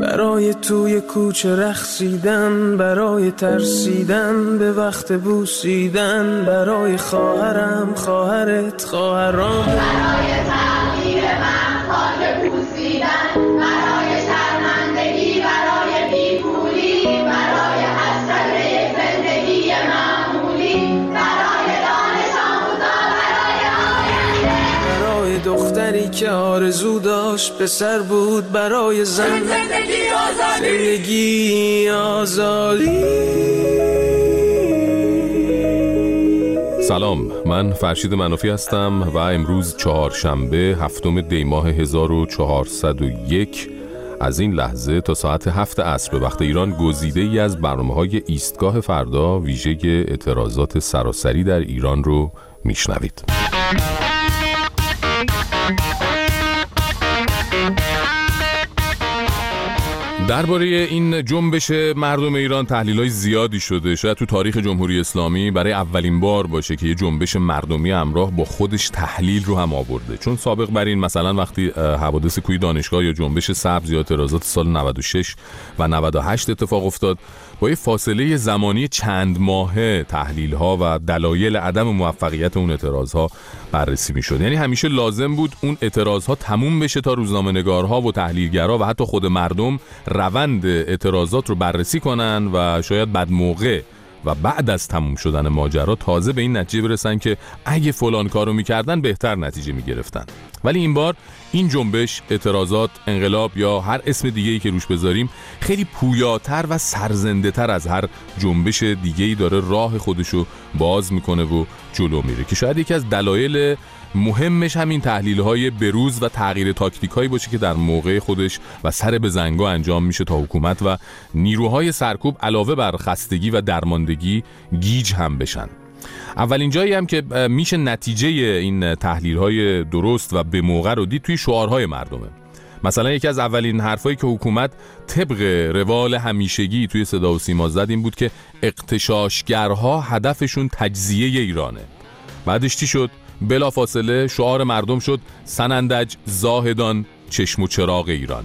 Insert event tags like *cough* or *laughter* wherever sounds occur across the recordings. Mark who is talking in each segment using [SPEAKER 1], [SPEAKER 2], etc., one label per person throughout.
[SPEAKER 1] برای توی کوچه رخصیدن برای ترسیدن به وقت بوسیدن برای خواهرم خواهرت خواهرام.
[SPEAKER 2] برای
[SPEAKER 1] که آرزو داشت پسر بود برای زن.
[SPEAKER 2] زندگی آزادی.
[SPEAKER 1] زندگی آزادی.
[SPEAKER 3] سلام من فرشید منافی هستم و امروز چهارشنبه هفتم دی ماه 1401 از این لحظه تا ساعت هفت عصر به وقت ایران گزیده ای از برنامه های ایستگاه فردا ویژه اعتراضات سراسری در ایران رو میشنوید. درباره این جنبش مردم ایران تحلیل های زیادی شده. شاید تو تاریخ جمهوری اسلامی برای اولین بار باشه که یه جنبش مردمی همراه با خودش تحلیل رو هم آورده. چون سابق بر این مثلا وقتی حوادث کوی دانشگاه یا جنبش سبز یا اعتراضات سال 96 و 98 اتفاق افتاد با یه فاصله زمانی چند ماهه تحلیل ها و دلایل عدم موفقیت اون اعتراض ها بررسی می شد یعنی همیشه لازم بود اون اعتراض ها تموم بشه تا روزنامه نگارها و تحلیلگرها و حتی خود مردم روند اعتراضات رو بررسی کنن و شاید بعد موقع و بعد از تموم شدن ماجرا تازه به این نتیجه برسن که اگه فلان کارو می‌کردن بهتر نتیجه می‌گرفتن. ولی این بار این جنبش اعتراضات انقلاب یا هر اسم دیگه ای که روش بذاریم خیلی پویاتر و سرزنده تر از هر جنبش دیگه ای داره راه خودشو باز می‌کنه و جلو میره که شاید یکی از دلایل مهمش همین تحلیل های بروز و تغییر تاکتیک هایی باشه که در موقع خودش و سر به زنگا انجام میشه تا حکومت و نیروهای سرکوب علاوه بر خستگی و درماندگی گیج هم بشن. اولین جایی هم که میشه نتیجه این تحلیل های درست و به موقع رو دید توی شعارهای مردمه. مثلا یکی از اولین حرفایی که حکومت طبق روال همیشگی توی صدا و سیما زد این بود که اقتشاشگرها هدفشون تجزیه ایرانه. بعدش چی شد؟ بلافاصله شعار مردم شد سنندج زاهدان چشم و چراغ ایران.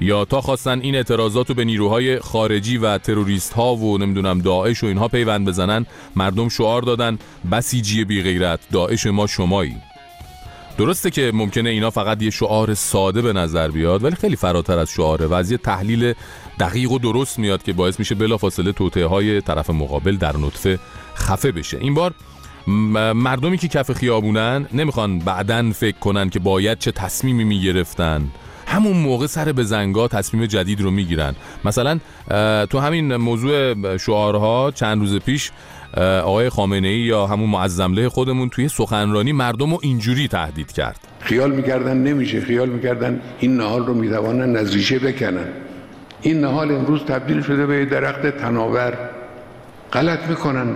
[SPEAKER 3] یا تا خواستن این اعتراضات رو به نیروهای خارجی و تروریست ها و نمی‌دونم داعش و اینها پیوند بزنن مردم شعار دادن بسیجی بی غیرت داعش ما شمایی. درسته که ممکنه اینا فقط یه شعار ساده به نظر بیاد ولی خیلی فراتر از شعاره و از یه تحلیل دقیق و درست میاد که باعث میشه بلافاصله توطئه های طرف مقابل در نطفه خفه بشه. این بار مردمی که کف خیابونن نمی‌خوان بعدن فکر کنن که باید چه تصمیمی می‌گرفتن. همون موقع سر به زنگا تصمیم جدید رو می‌گیرن. مثلا تو همین موضوع شعارها چند روز پیش آقای خامنه ای یا همون معظمله خودمون توی سخنرانی مردم رو اینجوری تهدید کرد.
[SPEAKER 4] خیال می‌کردن نمیشه خیال می‌کردن این نهال رو می‌توانن از ریشه بکنن. این نهال امروز تبدیل شده به درخت تناور. غلط می‌کنن.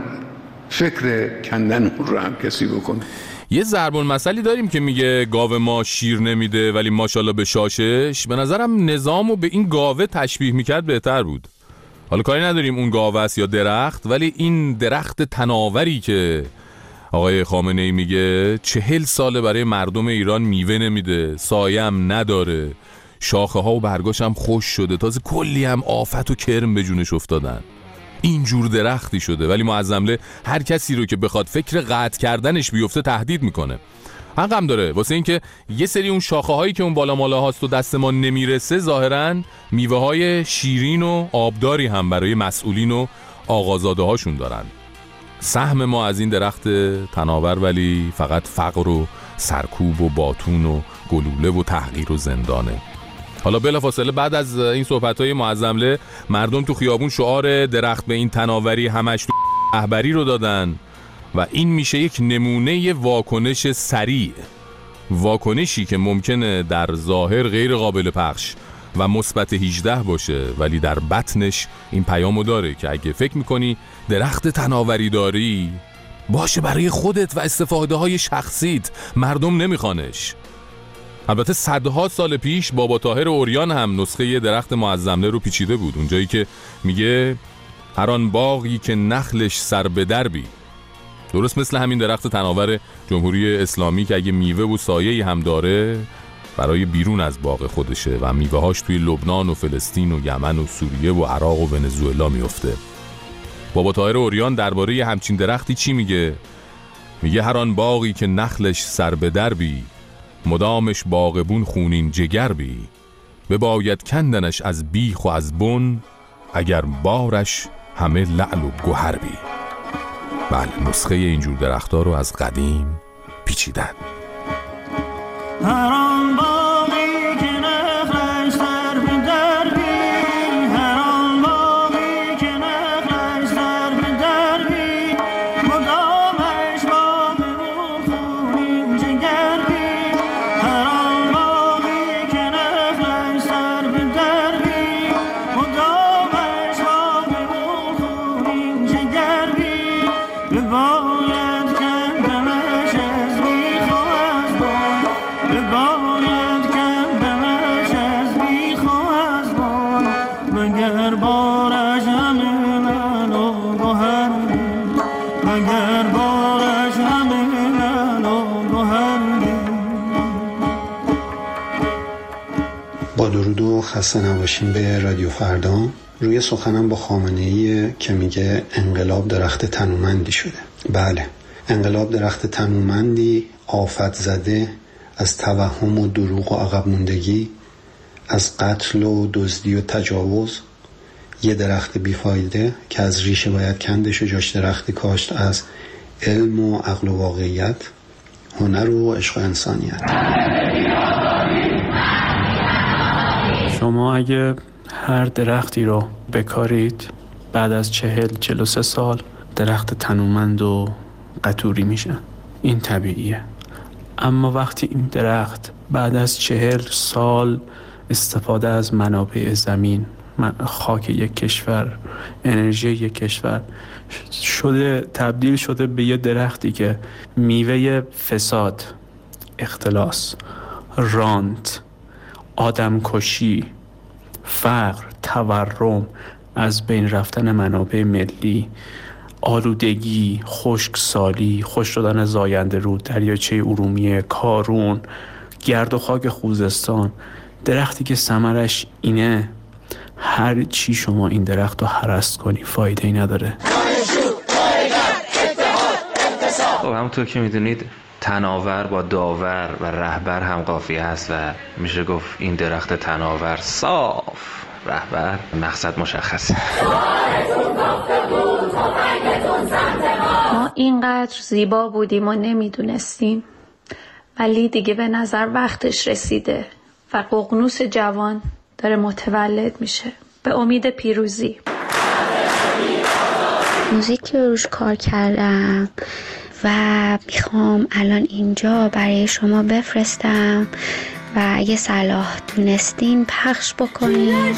[SPEAKER 4] فکر کندن اون رو هم کسی بکن
[SPEAKER 3] یه ضرب المثلی داریم که میگه گاو ما شیر نمیده ولی ماشاءالله به شاشش. به نظرم نظام رو به این گاوه تشبیه می‌کرد بهتر بود. حالا کاری نداریم اون گاوه است یا درخت ولی این درخت تناوری که آقای خامنه ای میگه چهل ساله برای مردم ایران میوه نمیده سایم نداره. شاخه ها و برگاش هم خوش شده. تازه کلی هم آفت و کرم به جونش افتادن. اینجور درختی شده. ولی معظمله هر کسی رو که بخواد فکر قطع کردنش بیفته تهدید می‌کنه. حق هم داره. واسه اینکه یه سری اون شاخه هایی که اون بالا مالا هاست و دست ما نمی‌رسه ظاهرا میوه های شیرین و آبداری هم برای مسئولین و آقازاده هاشون دارن. سهم ما از این درخت تناور ولی فقط فقر و سرکوب و باتون و گلوله و تحقیر و زندانه. حالا بلافاصله بعد از این صحبت های معظمله مردم تو خیابون شعار درخت به این تناوری همش تو رهبری رو دادن و این میشه یک نمونه واکنش سریع. واکنشی که ممکنه در ظاهر غیر قابل پخش و مثبت 18 باشه ولی در بطنش این پیامو داره که اگه فکر می‌کنی درخت تناوری داری باشه برای خودت و استفاده های شخصیت مردم نمیخوانش. البته صدها سال پیش بابا طاهر اوریان هم نسخه درخت معظمله رو پیچیده بود. اونجایی که میگه هر آن باغی که نخلش سر به دربی. درست مثل همین درخت تناور جمهوری اسلامی که اگه میوه و سایه هم داره برای بیرون از باغ خودشه و میوههاش توی لبنان و فلسطین و یمن و سوریه و عراق و ونزوئلا میفته بابا طاهر اوریان درباره همچین درختی چی میگه؟ میگه هر آن باغی که نخلش سر به دربی. مدامش باغبون خونین جگر بی بباید کندنش از بیخ و از بن اگر بارش همه لعل و گوهر بی بله نسخه اینجور درختها رو از قدیم پیچیدن.
[SPEAKER 5] خسته نباشیم به رادیو فردا. روی سخنم با خامنه ای که میگه انقلاب درخت تنومندی شده. بله انقلاب درخت تنومندی آفت زده از توهم و دروغ و عقب موندگی از قتل و دزدی و تجاوز. یه درخت بیفایده که از ریشه باید کندش و جاش درختی کاشت از علم و عقل و واقعیت هنر و عشق و انسانیت.
[SPEAKER 6] شما اگه هر درختی رو بکارید بعد از چهل چهل و سه سال درخت تنومند و قطوری میشه. این طبیعیه. اما وقتی این درخت بعد از چهل سال استفاده از منابع زمین خاک یک کشور انرژی یک کشور شده تبدیل شده به یه درختی که میوه فساد اختلاس رانت آدمکشی فقر تورم از بین رفتن منابع ملی آلودگی خشکسالی خوش شدن زاینده رود دریاچه ارومیه کارون گرد و خاک خوزستان. درختی که ثمرش اینه هر چی شما این درخت رو حرست کنی فایده ای نداره.
[SPEAKER 7] خب همونطور که می‌دونید تناور با داور و رهبر هم قافیه هست و میشه گفت این درخت تناور صاف. رهبر مقصد مشخصه
[SPEAKER 8] ما اینقدر زیبا بودیم و نمی‌دونستیم. ولی دیگه به نظر وقتش رسیده و ققنوس جوان داره متولد میشه. به امید پیروزی.
[SPEAKER 9] موزیکی رو روش کار کردم. و می‌خوام الان اینجا برای شما بفرستم و اگه صلاح دونستین پخش بکنین.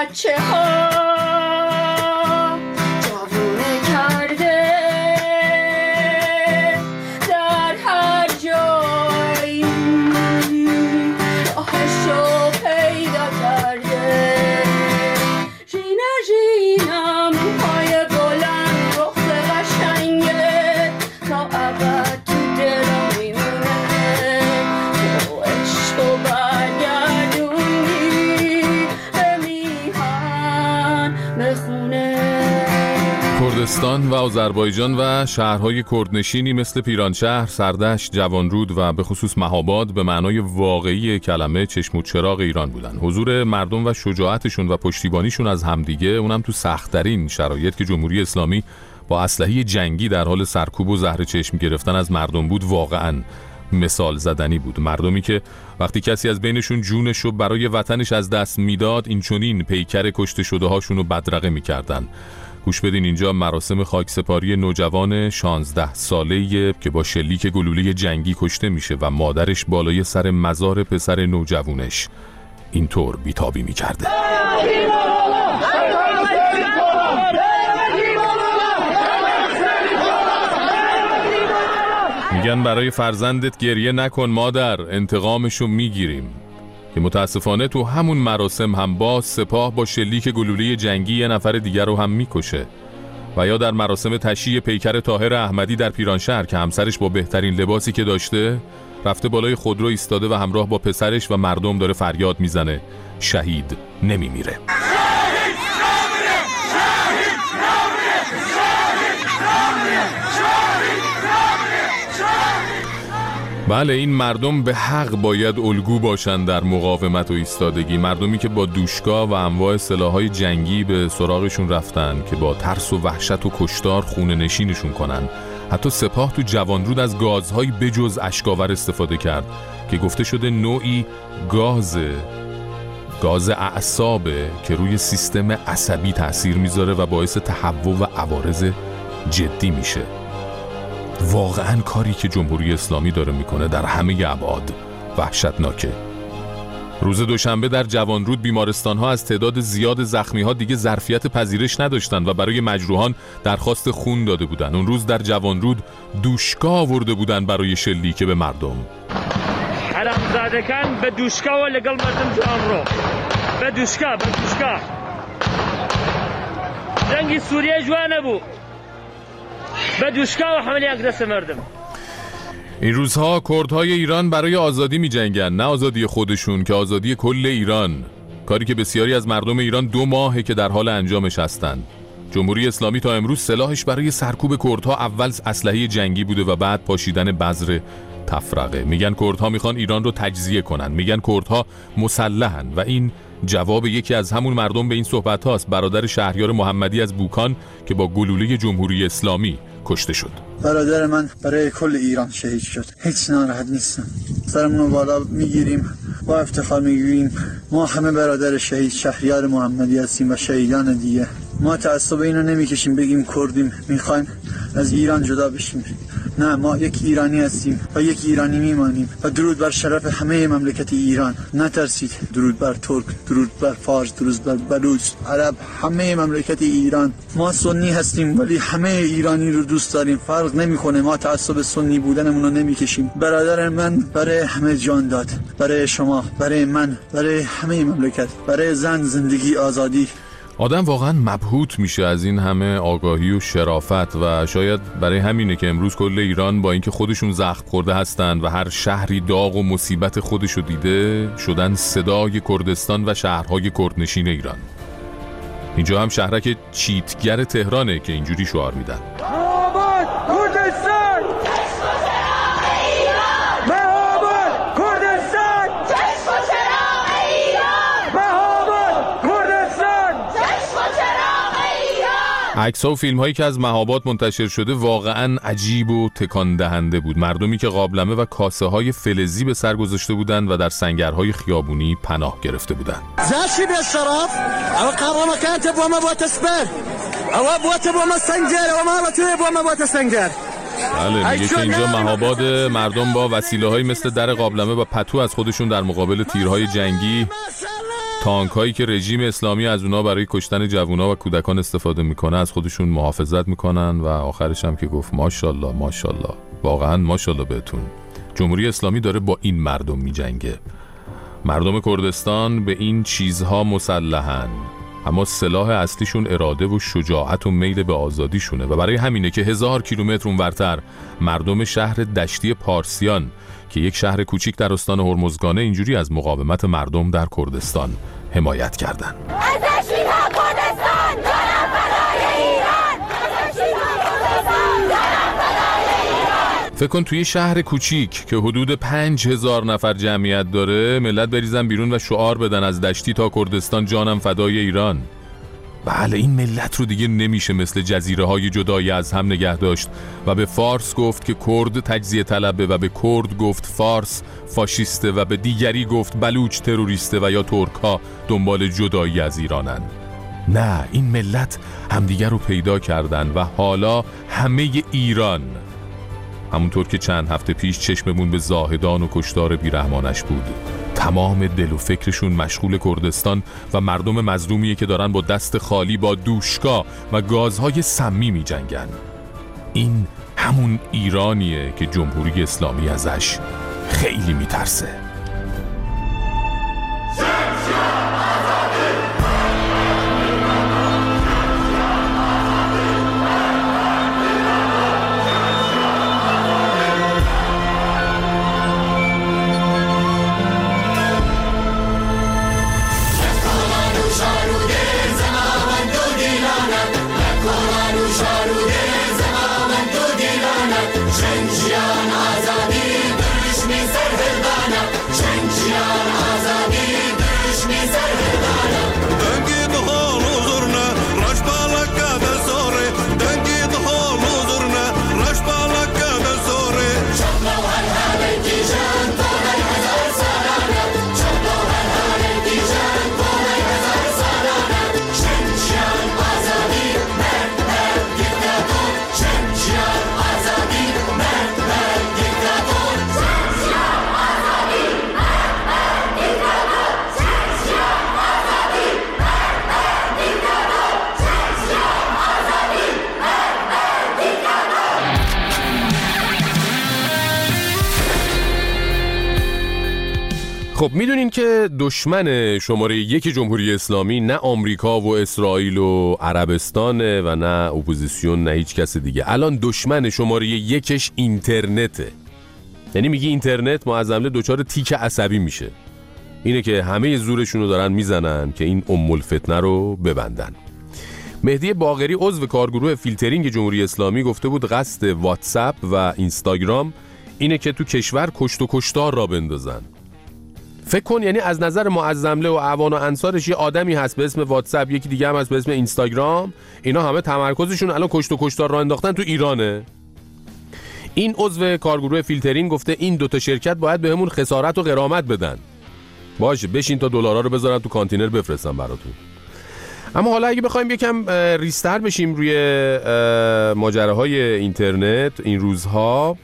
[SPEAKER 2] پاک بچه ها
[SPEAKER 3] آذربایجان و شهرهای کردنشینی مثل پیرانشهر، سردشت، جوانرود و به خصوص مهاباد به معنای واقعی کلمه چشم و چراغ ایران بودن. حضور مردم و شجاعتشون و پشتیبانیشون از همدیگه اونم تو سختترین شرایط که جمهوری اسلامی با اسلحه جنگی در حال سرکوب و زهر چشم گرفتن از مردم بود واقعا مثال زدنی بود مردمی که وقتی کسی از بینشون جونش رو برای وطنش از دست می‌داد این چونین پیکر کشته شده هاشون رو بدرقه می‌کردن گوش بدین اینجا مراسم خاکسپاری نوجوان 16 ساله که با شلیک گلوله جنگی کشته میشه و مادرش بالای سر مزار پسر نوجوانش اینطور بیتابی می‌کرده. میگن برای فرزندت گریه نکن مادر انتقامشو می‌گیریم. که متاسفانه تو همون مراسم هم با سپاه با شلیک گلوله جنگی یه نفر دیگر رو هم می‌کشه. و یا در مراسم تشییع پیکر تاهر احمدی در پیرانشهر که همسرش با بهترین لباسی که داشته رفته بالای خودرو ایستاده و همراه با پسرش و مردم داره فریاد می‌زنه. شهید نمیمیره. بله این مردم به حق باید الگو باشند در مقاومت و ایستادگی. مردمی که با دوشکا و انواع سلاحهای جنگی به سراغشون رفتن که با ترس و وحشت و کشتار خونه نشینشون کنن. حتی سپاه تو جوانرود از گازهای بجز اشکاور استفاده کرد که گفته شده نوعی گازه گاز اعصابه که روی سیستم عصبی تاثیر می‌ذاره و باعث تهوع و عوارض جدی میشه. واقعا کاری که جمهوری اسلامی داره می‌کنه در همه ابعاد وحشتناکه. روز دوشنبه در جوانرود بیمارستان ها از تعداد زیاد زخمی ها دیگه ظرفیت پذیرش نداشتند و برای مجروحان درخواست خون داده بودند. اون روز در جوانرود دوشکا آورده بودن برای شلیک به مردم.
[SPEAKER 10] حرامزادەکان بە دووشکەوە لەگەڵ مردم جوان ڕۆ بە دووشکا بە دووشکا جەنگی سووریە جوانە بوو بە دووشکاوە حملیان دەسە مردم.
[SPEAKER 3] این روزها کردهای ایران برای آزادی می جنگن نه آزادی خودشون که آزادی کل ایران. کاری که بسیاری از مردم ایران دو ماهه که در حال انجامش هستند. جمهوری اسلامی تا امروز سلاحش برای سرکوب کردها اول اسلحه جنگی بوده و بعد پاشیدن بذر تفرقه. میگن کردها می‌خوان ایران رو تجزیه کنن. میگن کردها مسلحن و این جواب یکی از همون مردم به این صحبت هاست برادر شهریار محمدی از بوکان که با گلوله جمهوری اسلامی کشته شد.
[SPEAKER 11] برادر من برای کل ایران شهید شد. هیچ ناراحت نیستم. سرمون بالا می‌گیریم. با افتخار می‌گوییم ما همه برادر شهید شهریار محمدی هستیم و شهیدان دیگه. ما تعصب اینو نمی‌کشیم بگیم کردیم. می‌خوایم از ایران جدا بشیم. نه ما یک ایرانی هستیم و یک ایرانی میمانیم و درود بر شرف همه مملکت ایران. نترسید. درود بر ترک درود بر فارس درود بر بلوچ. عرب همه مملکت ایران. ما سنی هستیم ولی همه ایرانی رو دوست داریم. فرق نمی‌کنه. ما تعصب سنی بودنمون رو نمی‌کشیم. برادر من برای همه جان داد. برای شما برای من برای همه مملکت. برای زن زندگی آزادی.
[SPEAKER 3] آدم واقعا مبهوت میشه از این همه آگاهی و شرافت و شاید برای همینه که امروز کل ایران با اینکه خودشون زخم خورده هستند و هر شهری داغ و مصیبت خودشو دیده شدن صدای کردستان و شهرهای کردنشین ایران. اینجا هم شهرک چیتگر تهرانه که اینجوری شعار میدن. عکس و فیلم هایی که از مهابات منتشر شده واقعا عجیب و تکان دهنده بود. مردمی که قابلمه و کاسه های فلزی به سر گذاشته بودند و در سنگرهای خیابونی پناه گرفته بودند.
[SPEAKER 12] زاشي بالشرف او قام مكاتب وما بوت سبيل او بوت بوما سنجر وما لطيب وما بوت سنجر
[SPEAKER 3] بله میگه که اینجا مهاباد مردم با وسیله های مثل در قابلمه و پتو از خودشون در مقابل تیرهای جنگی تانک هایی که رژیم اسلامی از اونا برای کشتن جوونا و کودکان استفاده می‌کنه از خودشون محافظت می‌کنن و آخرش هم که گفت ماشاءالله ماشاءالله. واقعا ماشاءالله بهتون. جمهوری اسلامی داره با این مردم میجنگه. مردم کردستان به این چیزها مسلحن. اما سلاح اصلیشون اراده و شجاعت و میل به آزادیشونه و برای همینه که هزار کیلومتر اونورتر مردم شهر دشتی پارسیان که یک شهر کوچیک در استان هرمزگانه اینجوری از مقاومت مردم در کردستان حمایت کردند. فکر کن توی شهر کوچیک که حدود پنج هزار نفر جمعیت داره ملت بریزن بیرون و شعار بدن از دشتی تا کردستان. جانم فدای ایران. بله این ملت رو دیگه نمیشه مثل جزیره های جدایی از هم نگه داشت و به فارس گفت که کرد تجزیه طلبه و به کرد گفت فارس فاشیسته و به دیگری گفت بلوچ تروریسته و یا ترک ها دنبال جدایی از ایرانن.
[SPEAKER 13] نه این ملت همدیگر رو پیدا کردن و حالا همه ایران. همونطور که چند هفته پیش چشممون به زاهدان و کشتار بیرحمانش بود تمام دل و فکرشون مشغول کردستان و مردم مظلومیه که دارن با دست خالی با دوشکا و گازهای سمی می جنگن. این همون ایرانیه که جمهوری اسلامی ازش خیلی میترسه خب می‌دونین که دشمن شماره یک جمهوری اسلامی نه آمریکا و اسرائیل و عربستانه و نه اپوزیسیون نه هیچ کس دیگه. الان دشمن شماره یکش اینترنته. یعنی میگی اینترنت ما از دچار تیک عصبی میشه. اینه که همه زورشون رو دارن می‌زنن که این ام الفتنه رو ببندن. مهدی باقری عضو کارگروه فیلترینگ جمهوری اسلامی گفته بود قصد واتساپ و اینستاگرام اینه که تو کشور کشت و کشتار را بندازن. فکر کن یعنی از نظر معظمله و اعوان و انصارش یه آدمی هست به اسم واتساپ یکی دیگه هم هست به اسم اینستاگرام. اینا همه تمرکزشون الان کشت و کشتار را انداختن تو ایرانه. این عضو کارگروه فیلترینگ گفته این دوتا شرکت باید بهمون خسارت و غرامت بدن. باشه بشین تا دلارا رو بذارن تو کانتینر بفرستم براتون. اما حالا اگه بخوایم یکم ریزتر بشیم روی ماجراهای اینترنت این روزها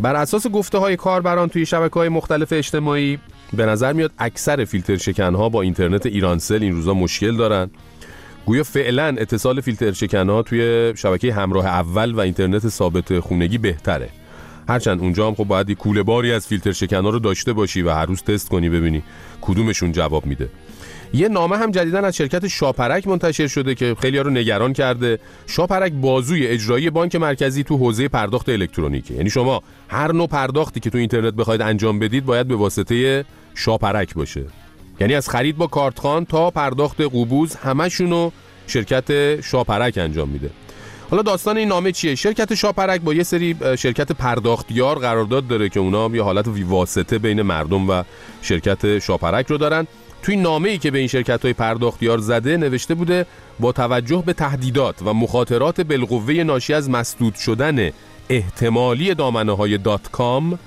[SPEAKER 13] بر اساس گفته های کاربران توی شبکه های مختلف اجتماعی به نظر میاد اکثر فیلتر شکنها با اینترنت ایرانسل این روزا مشکل دارن. گویا فعلا اتصال فیلتر شکنها توی شبکه همراه اول و اینترنت ثابت خونگی بهتره. هرچند اونجا هم خب باید یه کوله باری از فیلتر شکنها رو داشته باشی و هر روز تست کنی ببینی کدومشون جواب میده. یه نامه هم جدیدن از شرکت شاپرک منتشر شده که خیلی رو نگران کرده. شاپرک بازوی اجرایی بانک مرکزی تو حوزه پرداخت الکترونیکی یعنی شما هر نوع پرداختی که تو اینترنت بخواید انجام بدید باید به واسطه شاپرک باشه. یعنی از خرید با کارتخان تا پرداخت قبوز همشونو شرکت شاپرک انجام میده. حالا داستان این نامه چیه؟ شرکت شاپرک با یه سری شرکت پرداختیار قرارداد داره که اونا یه حالت واسطه بین مردم و شرکت شاپرک رو دارن. توی نامه ای که به این شرکت های پرداختیار زده نوشته بوده با توجه به تهدیدات و مخاطرات بالقوه ناشی از مسدود شدن احتمالی دامنه های dot com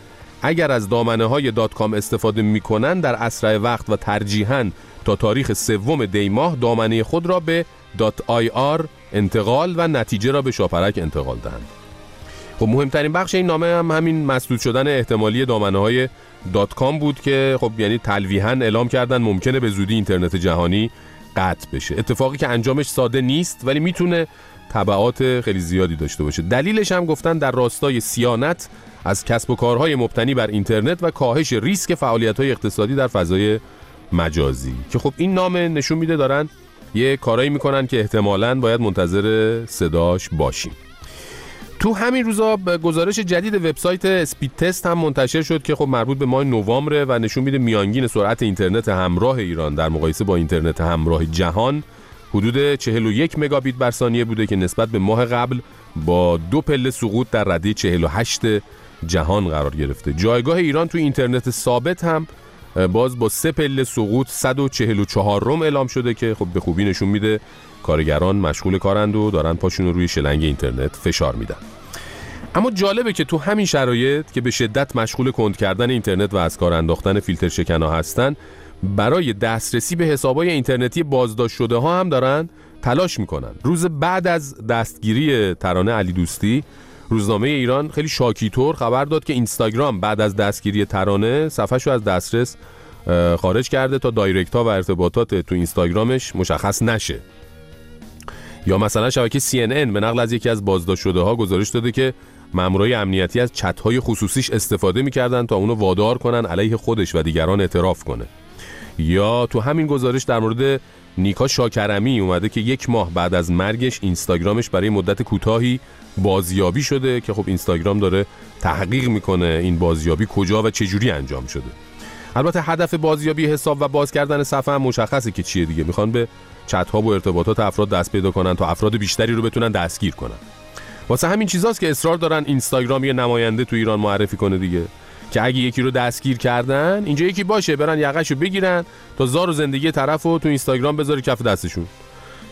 [SPEAKER 13] اگر از دامنه های dot com استفاده می‌کنن در اسرع وقت و ترجیحاً تا تاریخ سوم دی ماه دامنه خود را به dot ir انتقال و نتیجه را به شاپرک انتقال دهند. خب مهمترین بخش این نامه هم همین مسدود شدن احتمالی دامنه های dot com بود که خب یعنی تلویحا اعلام کردن ممکنه به زودی اینترنت جهانی قطع بشه. اتفاقی که انجامش ساده نیست ولی می‌تونه تبعات خیلی زیادی داشته باشه. دلیلش هم گفتن در راستای سیانت از کسب و کارهای مبتنی بر اینترنت و کاهش ریسک فعالیت های اقتصادی در فضای مجازی. که خب این نامه نشون میده دارن یه کارایی می‌کنن که احتمالاً باید منتظر صداش باشیم. تو همین روزا گزارش جدید وبسایت اسپید تست هم منتشر شد که خب مربوط به ماه نوامبر و نشون میده میانگین سرعت اینترنت همراه ایران در مقایسه با اینترنت همراه جهان حدود 41 مگابیت بر ثانیه بوده که نسبت به ماه قبل با دو پله سقوط در رده 48 جهان قرار گرفته. جایگاه ایران تو اینترنت ثابت هم باز با سه پله سقوط 144 روم اعلام شده که خب به خوبی نشون میده. کارگران مشغول کارند و دارن پاشون رو روی شلنگ اینترنت فشار میدن. اما جالبه که تو همین شرایط که به شدت مشغول کند کردن اینترنت و از کار انداختن فیلتر شکنا هستن برای دسترسی به حسابای اینترنتی بازداشت شده ها هم دارن تلاش می‌کنن. روز بعد از دستگیری ترانه علی دوستی روزنامه ایران خیلی شاکیتور خبر داد که اینستاگرام بعد از دستگیری ترانه صفحهشو از دسترس خارج کرده تا دایرکت ها و ارتباطات تو اینستاگرامش مشخص نشه. یا مثلا شبکه CNN به نقل از یکی از بازداشت شده ها گزارش داده که مامورای امنیتی از چت های خصوصیش استفاده می‌کردن تا اونو وادار کنن علیه خودش و دیگران اعتراف کنه. یا تو همین گزارش در مورد نیکا شاکرمی اومده که یک ماه بعد از مرگش اینستاگرامش برای مدت کوتاهی بازیابی شده که خب اینستاگرام داره تحقیق می‌کنه این بازیابی کجا و چجوری انجام شده. البته هدف بازیابی حساب و باز کردن صفحه هم مشخصه که چیه دیگه. می‌خوان به چت ها و ارتباطات افراد دست پیدا کنن تا افراد بیشتری رو بتونن دستگیر کنن. واسه همین چیزاست که اصرار دارن اینستاگرام یه نماینده تو ایران معرفی کنه دیگه. که اگه یکی رو دستگیر کردن اینجا یکی باشه برن یقش رو بگیرن تا زار و زندگی طرف رو تو اینستاگرام بذاره کف دستشون.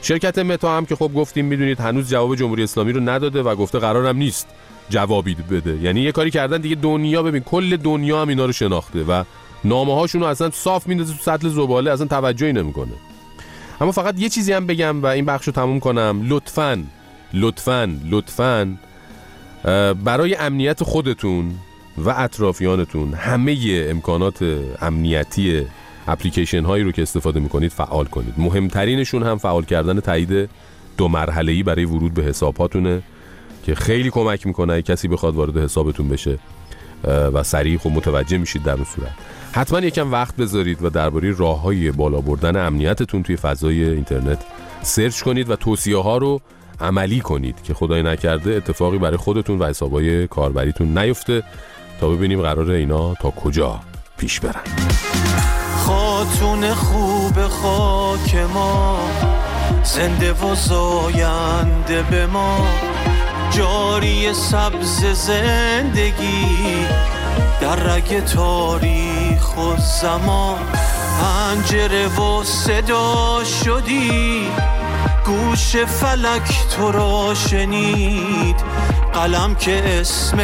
[SPEAKER 13] شرکت متا هم که خب گفتیم می‌دونید هنوز جواب جمهوری اسلامی رو نداده و گفته قرارم نیست جوابی بده. یعنی یه کاری کردن دیگه دنیا ببین کل دنیا هم اینا رو شناخته و نامه هاشون رو اصلا صاف میندازه تو سطل زباله اصلا توجهی نمی‌کنه. اما فقط یه چیزی هم بگم و این بخش رو تموم کنم. لطفاً لطفاً لطفاً برای امنیت خودتون و اطرافیانتون همه امکانات امنیتی اپلیکیشن هایی رو که استفاده می‌کنید فعال کنید. مهمترینشون هم فعال کردن تایید دو مرحله‌ای برای ورود به حساباتونه که خیلی کمک می‌کنه کسی بخواد وارد حسابتون بشه و سریع خب متوجه میشید در اون صورت. حتما یکم وقت بذارید و درباره راههای بالا بردن امنیتتون توی فضای اینترنت سرچ کنید و توصیه ها رو عملی کنید که خدای نکرده اتفاقی برای خودتون و حسابای کاربریتون نیفته. ببینیم قرار اینا تا کجا پیش برن.
[SPEAKER 14] خاتون خوب خاک ما زنده و زاینده به ما. جاری سبز زندگی در رگ تاریخ و زمان. پنجره و صدا شدی گوش فلک تو را شنید. قلم که اسم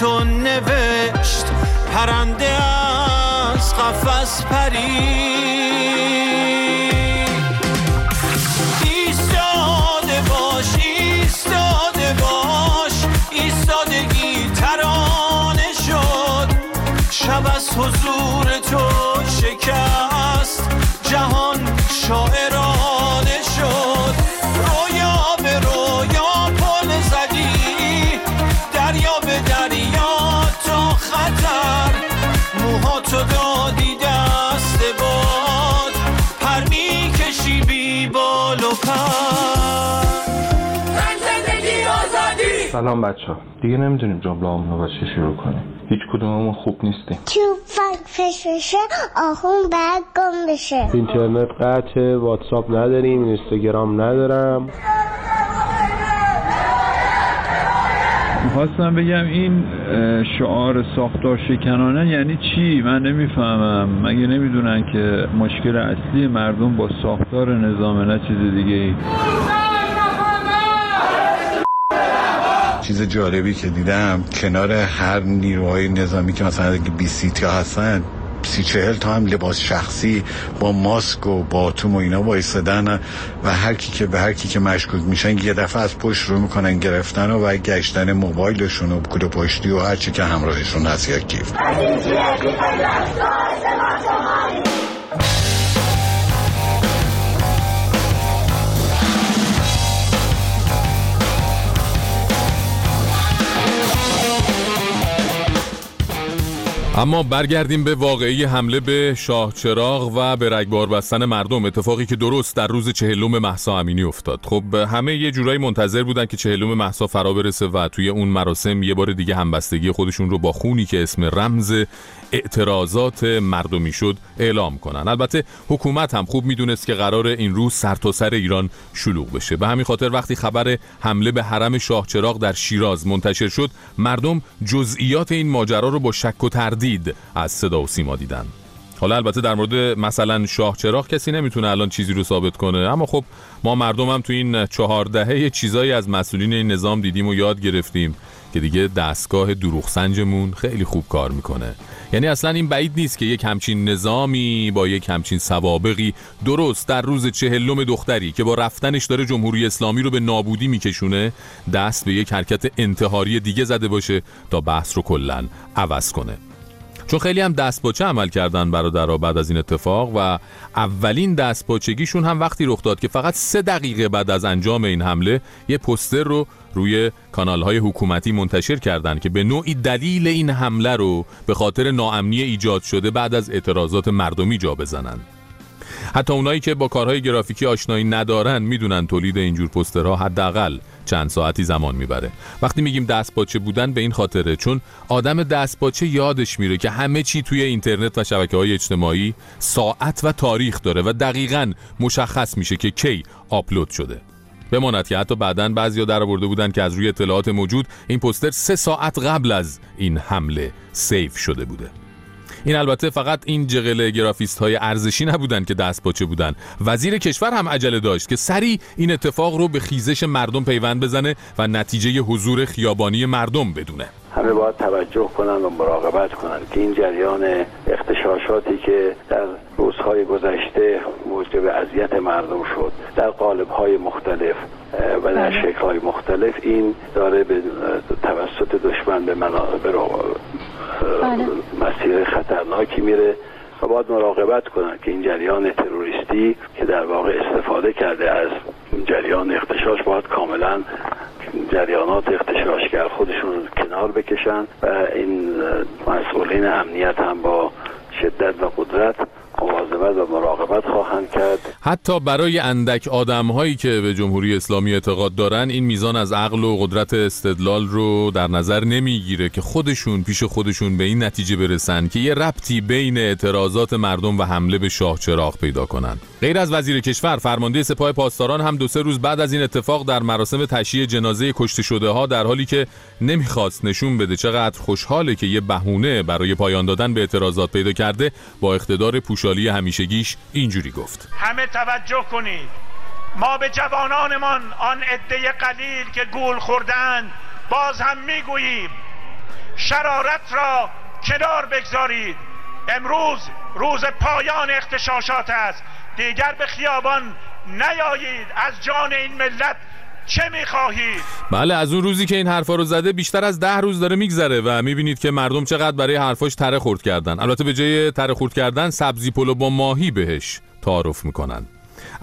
[SPEAKER 14] تو نوشت پرنده از قفس پرید.
[SPEAKER 15] سلام بچه ها دیگه نمی‌دونیم جمله رو با چی شروع کنیم. هیچ کدوممون خوب نیستیم.
[SPEAKER 16] توفک فشفشه آخون بعد گم بشه.
[SPEAKER 17] اینترنت قطع واتساپ نداریم اینستاگرام ندارم.
[SPEAKER 18] می‌خواستم بگم این شعار ساختار شکنانه یعنی چی؟ من نمی‌فهمم. مگه نمی‌دونن که مشکل اصلی مردم با ساختار نظام نه چیز دیگه ای
[SPEAKER 19] چیز جالبی که دیدم کنار هر نیروهای نظامی که مثلا اگه 20 تا هستن سی چهل تا هم لباس شخصی با ماسک و باتوم و اینا وایستدن و هر کی که به هر کی که مشکوک میشن یه دفعه از پشت رو می‌کنن گرفتن و, و گشتن موبایلشون و کل پشتی و هر چی که همراهشون هست یک کیف.
[SPEAKER 3] اما برگردیم به واقعی حمله به شاه چراغ و به رگبار بستن مردم. اتفاقی که درست در روز چهلم محسا امینی افتاد. خب همه یه جورایی منتظر بودن که چهلم محسا فرا برسه و توی اون مراسم یه بار دیگه همبستگی خودشون رو با خونی که اسم رمز اعتراضات مردمی شد اعلام کنن البته حکومت هم خوب می‌دونست که قرار این روز سر تا سر ایران شلوغ بشه. به همین خاطر وقتی خبر حمله به حرم شاه چراغ در شیراز منتشر شد مردم جزئیات این ماجرا رو با شک و تردید از صدا و سیما دیدن. حالا البته در مورد مثلا شاه چراغ کسی نمی‌تونه الان چیزی رو ثابت کنه. اما خب ما مردم هم تو این چهار دهه چیزایی از مسئولین این نظام دیدیم و یاد گرفتیم. که دیگه دستگاه دروغ سنجمون خیلی خوب کار می‌کنه. یعنی اصلا این بعید نیست که یک همچین نظامی با یک همچین سوابقی درست در روز چهلم دختری که با رفتنش داره جمهوری اسلامی رو به نابودی میکشونه دست به یک حرکت انتحاری دیگه زده باشه تا بحث رو کلا عوض کنه. چون خیلی هم دستپاچه عمل کردن برادرها بعد از این اتفاق و اولین دستپاچگیشون هم وقتی رخ داد که فقط سه دقیقه بعد از انجام این حمله یه پستر رو روی کانال های حکومتی منتشر کردند که به نوعی دلیل این حمله رو به خاطر ناامنی ایجاد شده بعد از اعتراضات مردمی جا بزنن حتی اونایی که با کارهای گرافیکی آشنایی ندارن می‌دونن تولید اینجور پسترها حداقل چند ساعتی زمان می‌بره. وقتی میگیم دستپاچه بودن به این خاطره چون آدم دستپاچه یادش میره که همه چی توی اینترنت و شبکه های اجتماعی ساعت و تاریخ داره و دقیقا مشخص میشه که کی آپلود شده. بماند که حتی بعدا بعضیا در آورده بودن که از روی اطلاعات موجود این پستر سه ساعت قبل از این حمله سیف شده بوده. این البته فقط این جغل گرافیست های ارزشی نبودن که دست پاچه بودن. وزیر کشور هم عجله داشت که سریع این اتفاق رو به خیزش مردم پیوند بزنه و نتیجه حضور خیابانی مردم بدونه.
[SPEAKER 20] همه باید توجه کنن و مراقبت کنن که این جریان اختشاشاتی که در روزهای گذشته موجب اذیت مردم شد در قالب‌های مختلف اه، و در شکل‌های مختلف این داره به توسط دشمن به مناطق مسیر خطرناکی میره و باید مراقبت کنن که این جریان تروریستی که در واقع استفاده کرده از جریان اختشاش باید کاملا جریانات اختشاشگر خودشون کنار بکشن و این مسئولین امنیت هم با شدت و قدرت مواظبت و مراقبت خواهند کرد.
[SPEAKER 3] حتی برای اندک آدم هایی که به جمهوری اسلامی اعتقاد دارن این میزان از عقل و قدرت استدلال رو در نظر نمی‌گیره که خودشون پیش خودشون به این نتیجه برسن که یه ربطی بین اعتراضات مردم و حمله به شاه چراغ پیدا کنن. غیر از وزیر کشور فرمانده سپاه پاسداران هم دو سه روز بعد از این اتفاق در مراسم تشییع جنازه کشته شده ها در حالی که نمی‌خواست نشون بده چقدر خوشحاله که یه بهونه برای پایان دادن به اعتراضات پیدا کرده با اقتدار پوشالی همیشگیش اینجوری گفت.
[SPEAKER 21] همه توجه کنید. ما به جوانانمان آن عده قلیل که گول خوردند باز هم می‌گوییم شرارت را کنار بگذارید. امروز روز پایان اختشاشات است. دیگر به خیابان نیایید. از جان این ملت چه می‌خواهید
[SPEAKER 3] بله از اون روزی که این حرفا رو زده بیشتر از ده روز داره میگذره و می‌بینید که مردم چقدر برای حرفاش تره خورد کردن. البته به جای تره خورد کردن سبزی پلو با ماهی بهش تعارف می‌کنن.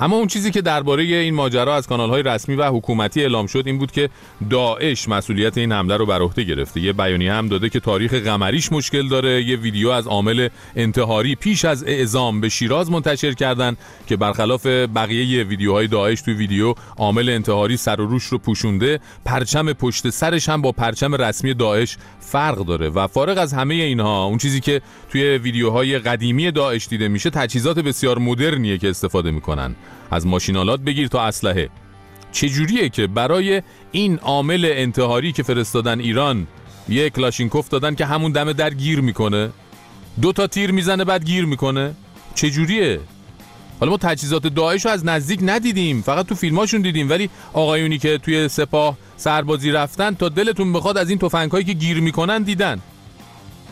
[SPEAKER 3] اما اون چیزی که درباره این ماجرا از کانالهای رسمی و حکومتی اعلام شد این بود که داعش مسئولیت این حمله رو بر عهده گرفته. یه بیانیه هم داده که تاریخ قمریش مشکل داره. یه ویدیو از عامل انتحاری پیش از اعزام به شیراز منتشر کردن که برخلاف بقیه ویدیوهای داعش توی ویدیو عامل انتحاری سر و روش رو پوشونده پرچم پشت سرش هم با پرچم رسمی داعش فرق داره. و فارغ از همه اینها اون چیزی که توی ویدیوهای قدیمی داعش دیده میشه تجهیزات بسیار مدرنیه که استفاده می‌کنن. از ماشینالات بگیر تا اسلحه. چجوریه که برای این عامل انتحاری که فرستادن ایران یه کلاشینکوف دادن که همون دم در گیر می‌کنه؟ دو تا تیر می‌زنه بعد گیر می‌کنه؟ چجوریه؟ حالا ما تجهیزات داعش رو از نزدیک ندیدیم. فقط تو فیلماشون دیدیم. ولی آقایونی که توی سپاه سربازی رفتن تا دلتون بخواد از این تفنگایی که گیر می‌کنن دیدن.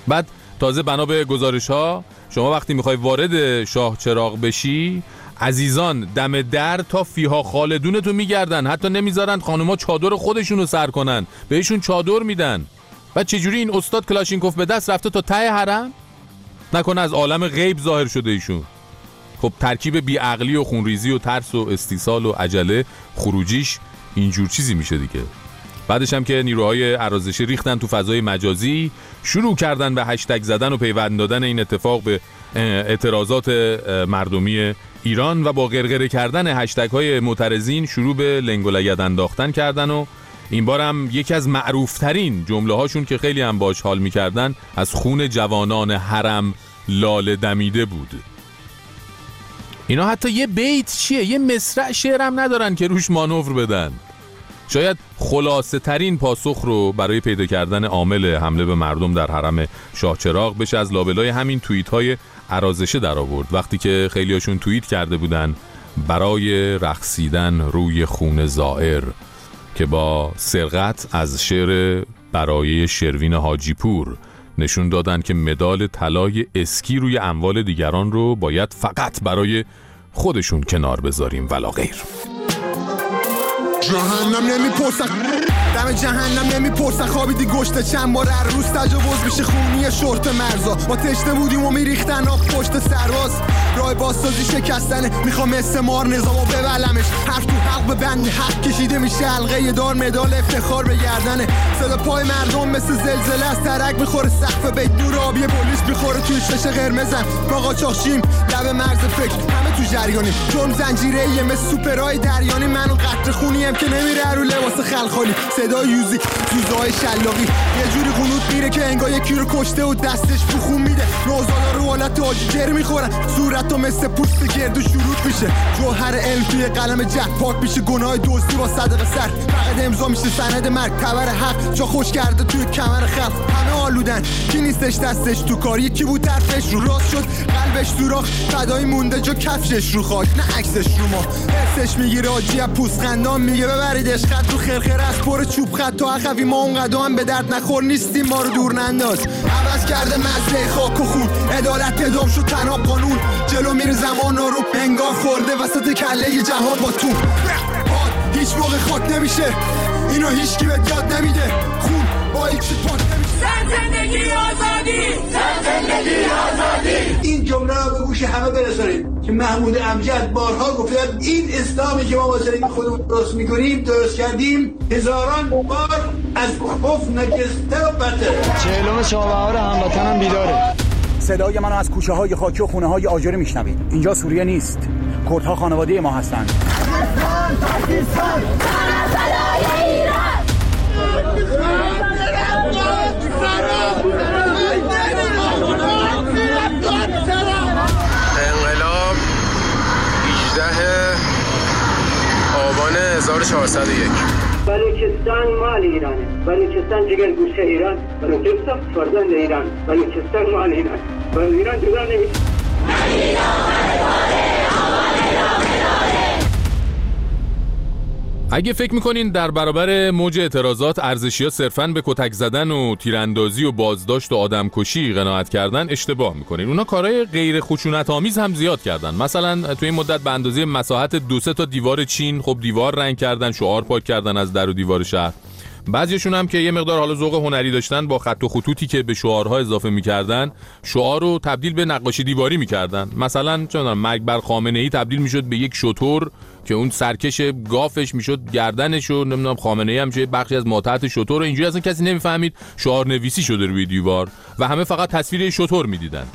[SPEAKER 3] بعد تازه بنا به گزارش ها شما وقتی می‌خوای وارد شاه چراغ بشی عزیزان دم در تا فیها خالدونتو میگردن. حتی نمی‌ذارن خانوما چادر خودشونو سر کنن. بهشون چادر میدن. و چجوری این استاد کلاشینکوف به دست رفته تا ته حرم؟ نکنه از عالم غیب ظاهر شده ایشون. خب ترکیب بیعقلی و خونریزی و ترس و استیصال و عجله خروجیش اینجور چیزی میشه دیگه. بعدش هم که نیروهای ارازشی ریختن تو فضای مجازی شروع کردن به هشتگ زدن و پیوند دادن این اتفاق به اعتراضات مردمی ایران و با غرغره کردن هشتگ های معترضین شروع به لنگ و لگد انداختن کردن و این بار هم یکی از معروفترین جمله هاشون که خیلی هم باش حال می‌کردن از خون جوانان حرم لاله دمیده بود. اینا حتی یه بیت چیه؟ یه مصرع شعرم ندارن که روش مانور بدن. شاید خلاصه ترین پاسخ رو برای پیدا کردن عامل حمله به مردم در حرم شاهچراغ بشه از لابلای همین توییت های عرازشه در آورد. وقتی که خیلیاشون توییت کرده بودن برای رقصیدن روی خون زائر که با سرقت از شعر برای شروین حاجی پور نشون دادن که مدال طلای اسکی روی اموال دیگران رو باید فقط برای خودشون کنار بذاریم ولا غیر.
[SPEAKER 22] جهنم نمی‌پرسن دم جهنم نمی‌پرسن خوابیدی گشته چند بار هر روز تجاوز میشه خونی شورت مرزا. ما تشته بودیم و میریختن آب پشت سرباز. راه بازسازی شکستنه می‌خوام استمار نظامو ببلمش. حرف تو حق به بند حق کشیده میشه حلقه دار مدال افتخار به گردنه. صدا پای مردم مثل زلزله از ترک می‌خوره سقف بیت نور آبی پلیس می‌خوره توی شش قرمزم ما قاچاقچیم لب مرز فکر همه تو جریانی جرم زنجیره مثل سوپرای دریانی. منو قطر خونیم که نمیره رو لباس خلخالی. صدای یوزی سوزای شلاقی. یه جوری قنوت میره که انگار یکی رو کشته و دستش تو خون میده. نوزادا رو حالت تاجی گر می‌خورن صورت مثل پوست گردو شروط میشه. جوهر علم توی قلم جک پاک میشه. گناه دزدی با صدقه سر. فقط امضا میشه. سند مرگ تبر حق. جا خوش کرده توی کمر خلق همه آلودن. کی نیستش دستش تو کار؟ یکی بود طرفش رو راست شد. قلبش سوراخ. فدای مونده جا کفشش رو خاک. نه عکسش رو ما. حسش می‌گیره آجی از پوسخندان میگه. ببرید عشقت تو خرخر. از پر چوب خط تا اخوی ما اونقدر هم به درد نخور نیستیم ما رو دور ننداز. عوض کرده مزه خاک و خون عدالت ادام شد تنها قانون. جلو میره زمان رو انگار خورده وسط کله جهان با تو هیچ موقع خاک نمیشه. اینو هیچ کی بهت یاد نمیده. خون با چی پاک نمیشه.
[SPEAKER 14] زندگی آزادی زندگی آزادی.
[SPEAKER 23] این جمله را به گوش همه برسانید که محمود امجد بارها گفتن این اسلامی که ما با زندگی خودمون درست می‌کنیم درست کردیم هزاران بار از کف نجسته و بطه.
[SPEAKER 24] چهلم شابهار هموطنم بیداره.
[SPEAKER 25] صدای منو از کوچه های خاکی و خونه های آجری میشنوید. اینجا سوریه نیست. کردها خانواده ما هستند
[SPEAKER 17] 18 آبان 1401
[SPEAKER 26] بلوچستان مال ایرانه. بلوچستان جگر گوشه ایران. بلوچستان فرزند ایران. بلوچستان مال ایران. ایران جدا نمیشه
[SPEAKER 3] اگه فکر می‌کنین در برابر موج اعتراضات ارزشی ها صرفاً به کتک زدن و تیراندازی و بازداشت و آدمکشی قناعت کردن اشتباه می‌کنین. اونا کارهای غیر خشونت آمیز هم زیاد کردن. مثلا تو این مدت به اندازه مساحت دو سه تا دیوار چین خب دیوار رنگ کردن شعار پاک کردن از در و دیوار شهر. بعضیشون هم که یه مقدار حالا ذوق هنری داشتن با خط و خطوطی که به شعارها اضافه می‌کردن شعار رو تبدیل به نقاشی دیواری می‌کردن. مثلا چه می‌دونم مرگ بر خامنه ای تبدیل می‌شد به یک شطور که اون سرکش گافش می‌شد گردنش و نمی‌دونم خامنه ای هم چه بخشی از ماتحت شطور. اینجوری اصلا کسی نمی‌فهمید شعار نویسی شده روی دیوار و همه فقط تصویر شطور می‌دیدن.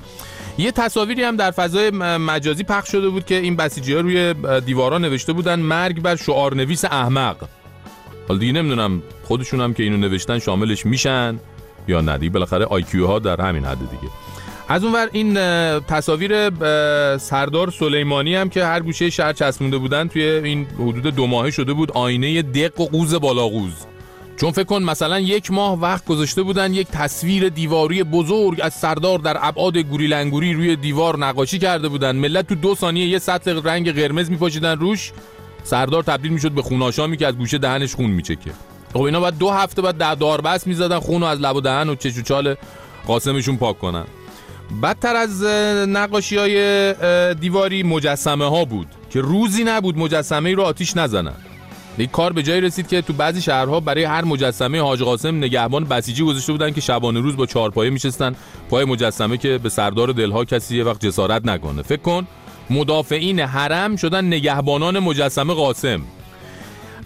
[SPEAKER 3] یه تصاویری هم در فضای مجازی پخش شده بود که این بسیجی ها روی دیوارا نوشته بودن مرگ بر شعار نویس احمق. حالا دیگه نمی‌دونم خودشون هم که اینو نوشتن شاملش میشن یا نه. دیگه بالاخره آیکیو ها در همین حد دیگه. از اونور این تصاویر سردار سلیمانی هم که هر گوشه شهر چسبونده بودن توی این حدود دو ماهه شده بود آینه دق و قوز بالاقوز چون فکر کن مثلا یک ماه وقت گذاشته بودن یک تصویر دیواری بزرگ از سردار در ابعاد گوریلنگوری روی دیوار نقاشی کرده بودن. ملت تو دو ثانیه یه سطل رنگ قرمز میپاشیدن روش. سردار تبدیل می‌شد به خوناشامی که از گوشه دهنش خون میچکه. خب اینا بعد دو هفته بعد ده داربست می‌زدن خون از لب و دهن و چش و چال قاسمشون پاک کنن. بدتر از نقاشی های دیواری مجسمه ها بود که روزی نبود مجسمه ای رو آتیش نزنن. یک کار به جایی رسید که تو بعضی شهرها برای هر مجسمه حاج قاسم نگهبان بسیجی گذاشته بودن که شبانه روز با چهارپایه میشستن. پای مجسمه که به سردار دلها کسی یه وقت جسارت نکنه. فکر کن مدافعین حرم شدن نگهبانان مجسمه قاسم.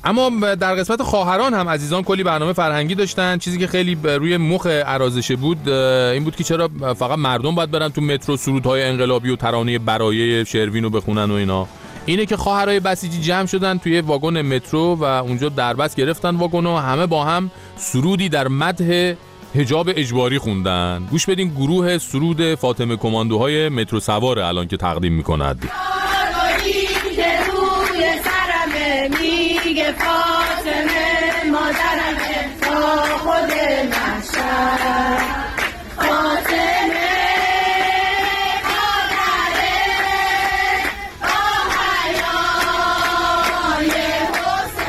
[SPEAKER 3] اما در قسمت خواهران هم عزیزان کلی برنامه فرهنگی داشتن. چیزی که خیلی روی مخ ارازشه بود این بود که چرا فقط مردم باید برن تو مترو سرودهای انقلابی و ترانه برایه شروین رو بخونن و اینا. اینه که خواهرای بسیجی جمع شدن توی واگن مترو و اونجا دربست گرفتن واگن و همه با هم سرودی در مدح هجاب اجباری خوندن. گوش بدین گروه سرود فاطمه کماندوهای مترو سواره الان که تقدیم می‌کند.
[SPEAKER 2] میگه فاطمه مادرمه تا خود محشر.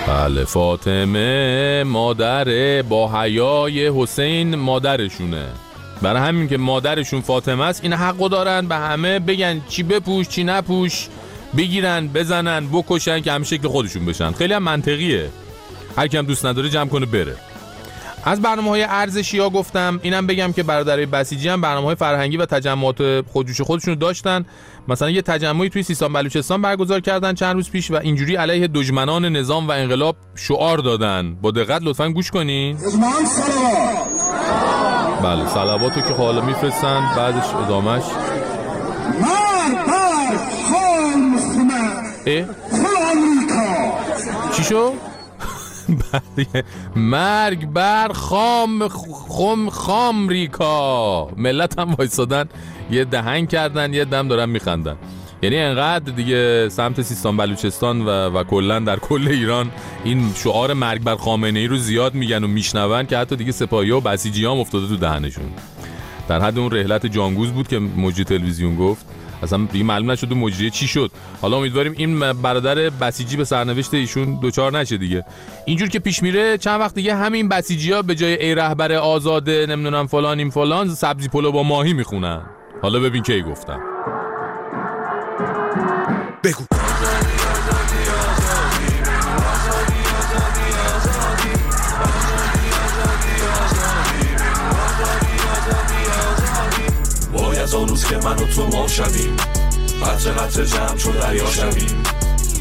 [SPEAKER 3] بله فاطمه مادر با حیای حسین مادرشونه. برای همین که مادرشون فاطمه است این حقو دارن به همه بگن چی بپوش چی نپوش. بگیرن بزنن بکشن که همه شکل خودشون بشن. خیلی هم منطقیه. هر کی هم دوست نداره جمع کنه بره. از برنامه های ارزشی ها گفتم. اینم بگم که برادرای بسیجی هم برنامه های فرهنگی و تجمعات خودجوش خودشون رو داشتن. مثلا یه تجمعی توی سیستان بلوچستان برگزار کردن چند روز پیش و اینجوری علیه دشمنان نظام و انقلاب شعار دادن. با دقت لطفا گوش کنین. بله صلواتو که حالا میفرستن بعدش ادامش چی شو؟ *laughs* مرگ بر خام خم خام ریکا. ملت هم وایسادن. یه دهنگ کردن یه دم دارن میخندن. یعنی انقدر دیگه سمت سیستان بلوچستان و, و کلا در کل ایران این شعار مرگ بر خامنه ای رو زیاد میگن و میشنون که حتی دیگه سپاهی و بسیجی هم افتاده تو دهنشون. در حد اون رحلت جانگوز بود که مجری تلویزیون گفت. اصلا دیگه معلوم نشد مجری چی شد. حالا امیدواریم این برادر بسیجی به سرنوشت ایشون دوچار نشه دیگه. اینجور که پیش میره چند وقت دیگه همین بسیجی ها به جای ای رهبر آزاده نمی‌دونم فلان این فلان سبزی پلو با ماهی می‌خونن. حالا ببین کی گفتم
[SPEAKER 27] بگو.
[SPEAKER 28] آن روز که من و تو ما شویم قطر قطر جمع چون دریا شویم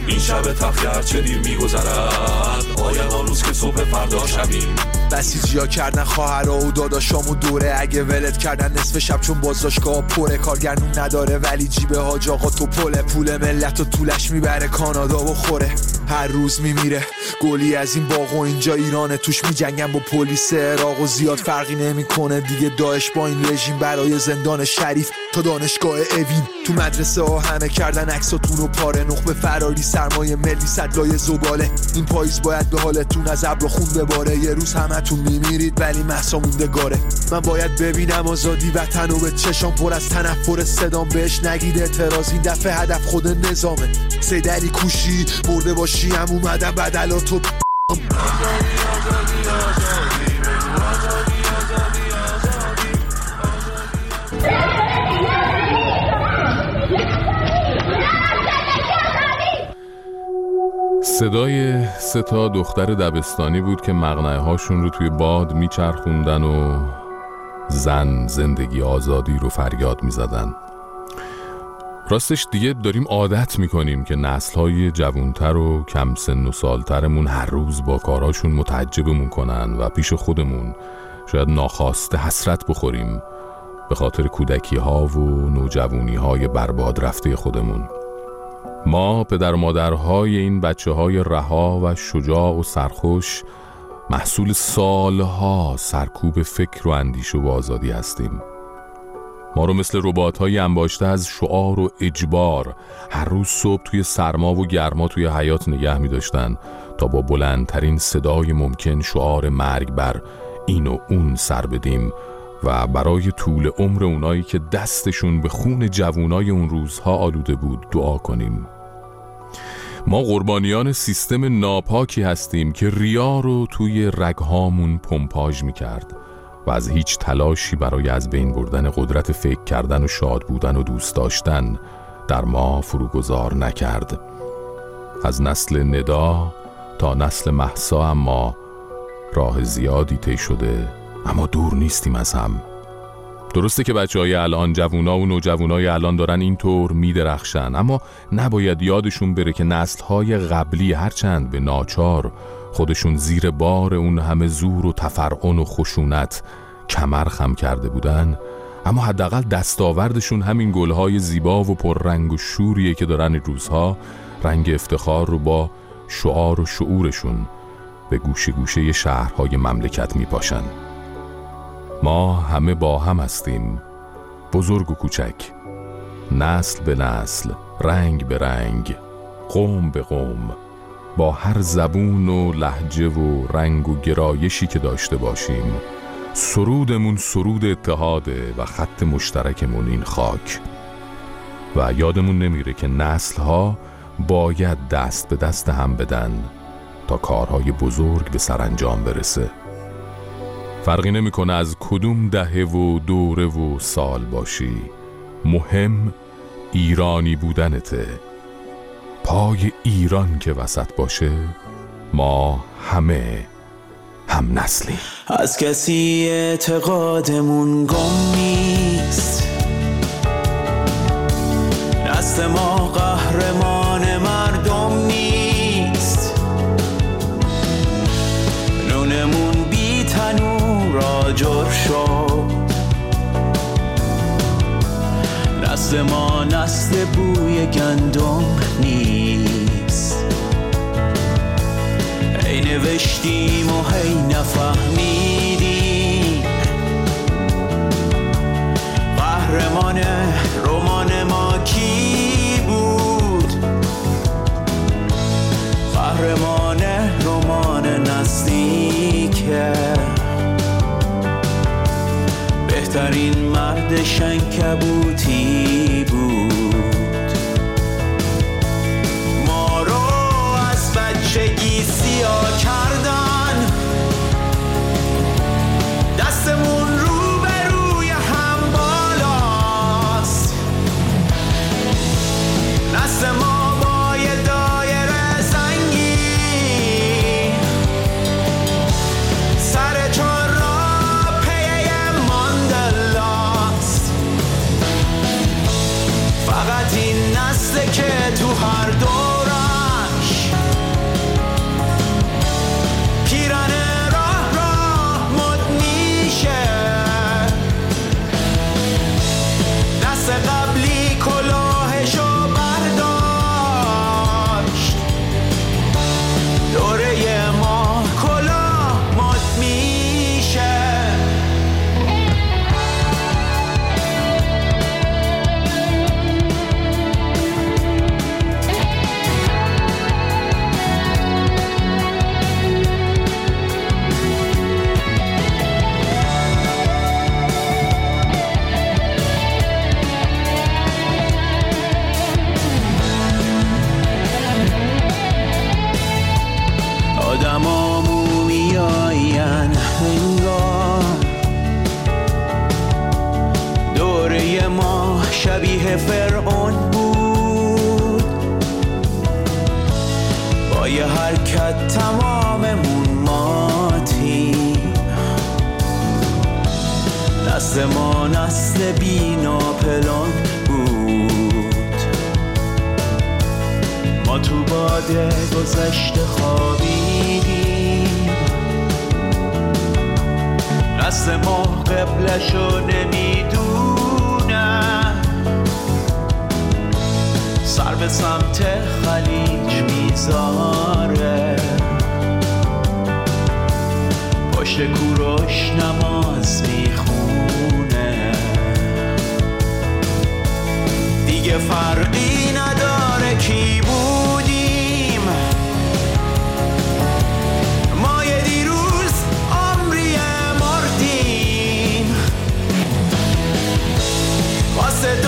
[SPEAKER 28] این شب تخیه چه دیر میگذرد آید آن روز که صبح فردا شویم
[SPEAKER 27] بسیجیا کردن خواهرا و داداشامو دوره. اگه ولت کردن نصف شب چون بازداشتگاه پره کارگرنون نداره. ولی جیب حاج آقا تو پله. پول ملت و طولش می‌بره. کانادا و خوره. هر روز میمیره. گلی از این باغ و اینجا ایرانه. توش میجنگن با پلیس عراق و زیاد فرقی نمی‌کنه. دیگه داعش با این رژیم برای زندان شریف تا دانشگاه اوین. تو مدرسه ها همه کردن عکساتون و پاره. نخبه فراری سرمایه ملی صدلای زباله. این پاییز باید به حالتون از ابر خون بباره. یه روز همتون میمیرید ولی محسا موندگاره من باید ببینم آزادی وطن و به چشام پر از تنفر. صدام بهش نگید اعتراض این دفعه هدف خود نظامه. سیدلی کوشی مرده باشی هم اومدم بدلاتو
[SPEAKER 3] صدای سه تا دختر دبستانی بود که مغنه هاشون رو توی باد میچرخوندن و زن زندگی آزادی رو فریاد می‌زدن. راستش دیگه داریم عادت می‌کنیم که نسل های جوانتر و کم سن و سالترمون هر روز با کاراشون متعجبمون کنن و پیش خودمون شاید ناخواسته حسرت بخوریم به خاطر کودکی ها و نوجوانی های برباد رفته خودمون. ما پدر و مادرهای این بچه های رها و شجاع و سرخوش محصول سالها سرکوب فکر و اندیشه و آزادی هستیم. ما رو مثل ربات های انباشته از شعار و اجبار هر روز صبح توی سرما و گرما توی حیات نگه می داشتن تا با بلندترین صدای ممکن شعار مرگ بر این و اون سر بدیم و برای طول عمر اونایی که دستشون به خون جوونای اون روزها آلوده بود دعا کنیم. ما قربانیان سیستم ناپاکی هستیم که ریا رو توی رگهامون پمپاژ می‌کرد. و از هیچ تلاشی برای از بین بردن قدرت فکر کردن و شاد بودن و دوست داشتن در ما فروگذار نکرد. از نسل ندا تا نسل محسا اما راه زیادی طی شده اما دور نیستیم از هم. درسته که بچه های الان جوونا و نوجوانای الان دارن اینطور میدرخشن اما نباید یادشون بره که نسل های قبلی هرچند به ناچار خودشون زیر بار اون همه زور و تفرعن و خشونت کمر خم کرده بودن اما حداقل دستاوردشون همین گلهای زیبا و پررنگ و شوریه که دارن روزها رنگ افتخار رو با شعار و شعورشون به گوشه گوشه شهرهای مملکت میپاشن. ما همه با هم هستیم بزرگ و کوچک نسل به نسل رنگ به رنگ قوم به قوم. با هر زبون و لحجه و رنگ و گرایشی که داشته باشیم. سرودمون سرود اتحاده و خط مشترکمون این خاک. و یادمون نمیره که نسلها باید دست به دست هم بدن تا کارهای بزرگ به سرانجام برسه. فرقی نمی‌کنه از کدوم دهه و دوره و سال باشی. مهم ایرانی بودنته. پای ایران که وسط باشه ما همه هم نسلی
[SPEAKER 29] از کسی اعتقادمون گم نیست. دست ما قهرمان مردم نیست. نونمون بی تنور آجر شد. نسل ما نسل بوی گندم نیست. نوشتیم و هی نفهمیدیم. قهرمان رمان ما کی بود؟ قهرمان رمان نزدیکه بهترین مرد شنکبوتی. ما نسل بی ناپلان بود. ما تو باد گذشته خوابیدیم. نسل ما قبلشو نمی‌دونه سر به سمت خلیج می‌ذاره پشت کوروش نماز می‌خونه. دیگه فرقی نداره کی بودیم. ما یه دیروز عمری مردیم. واسه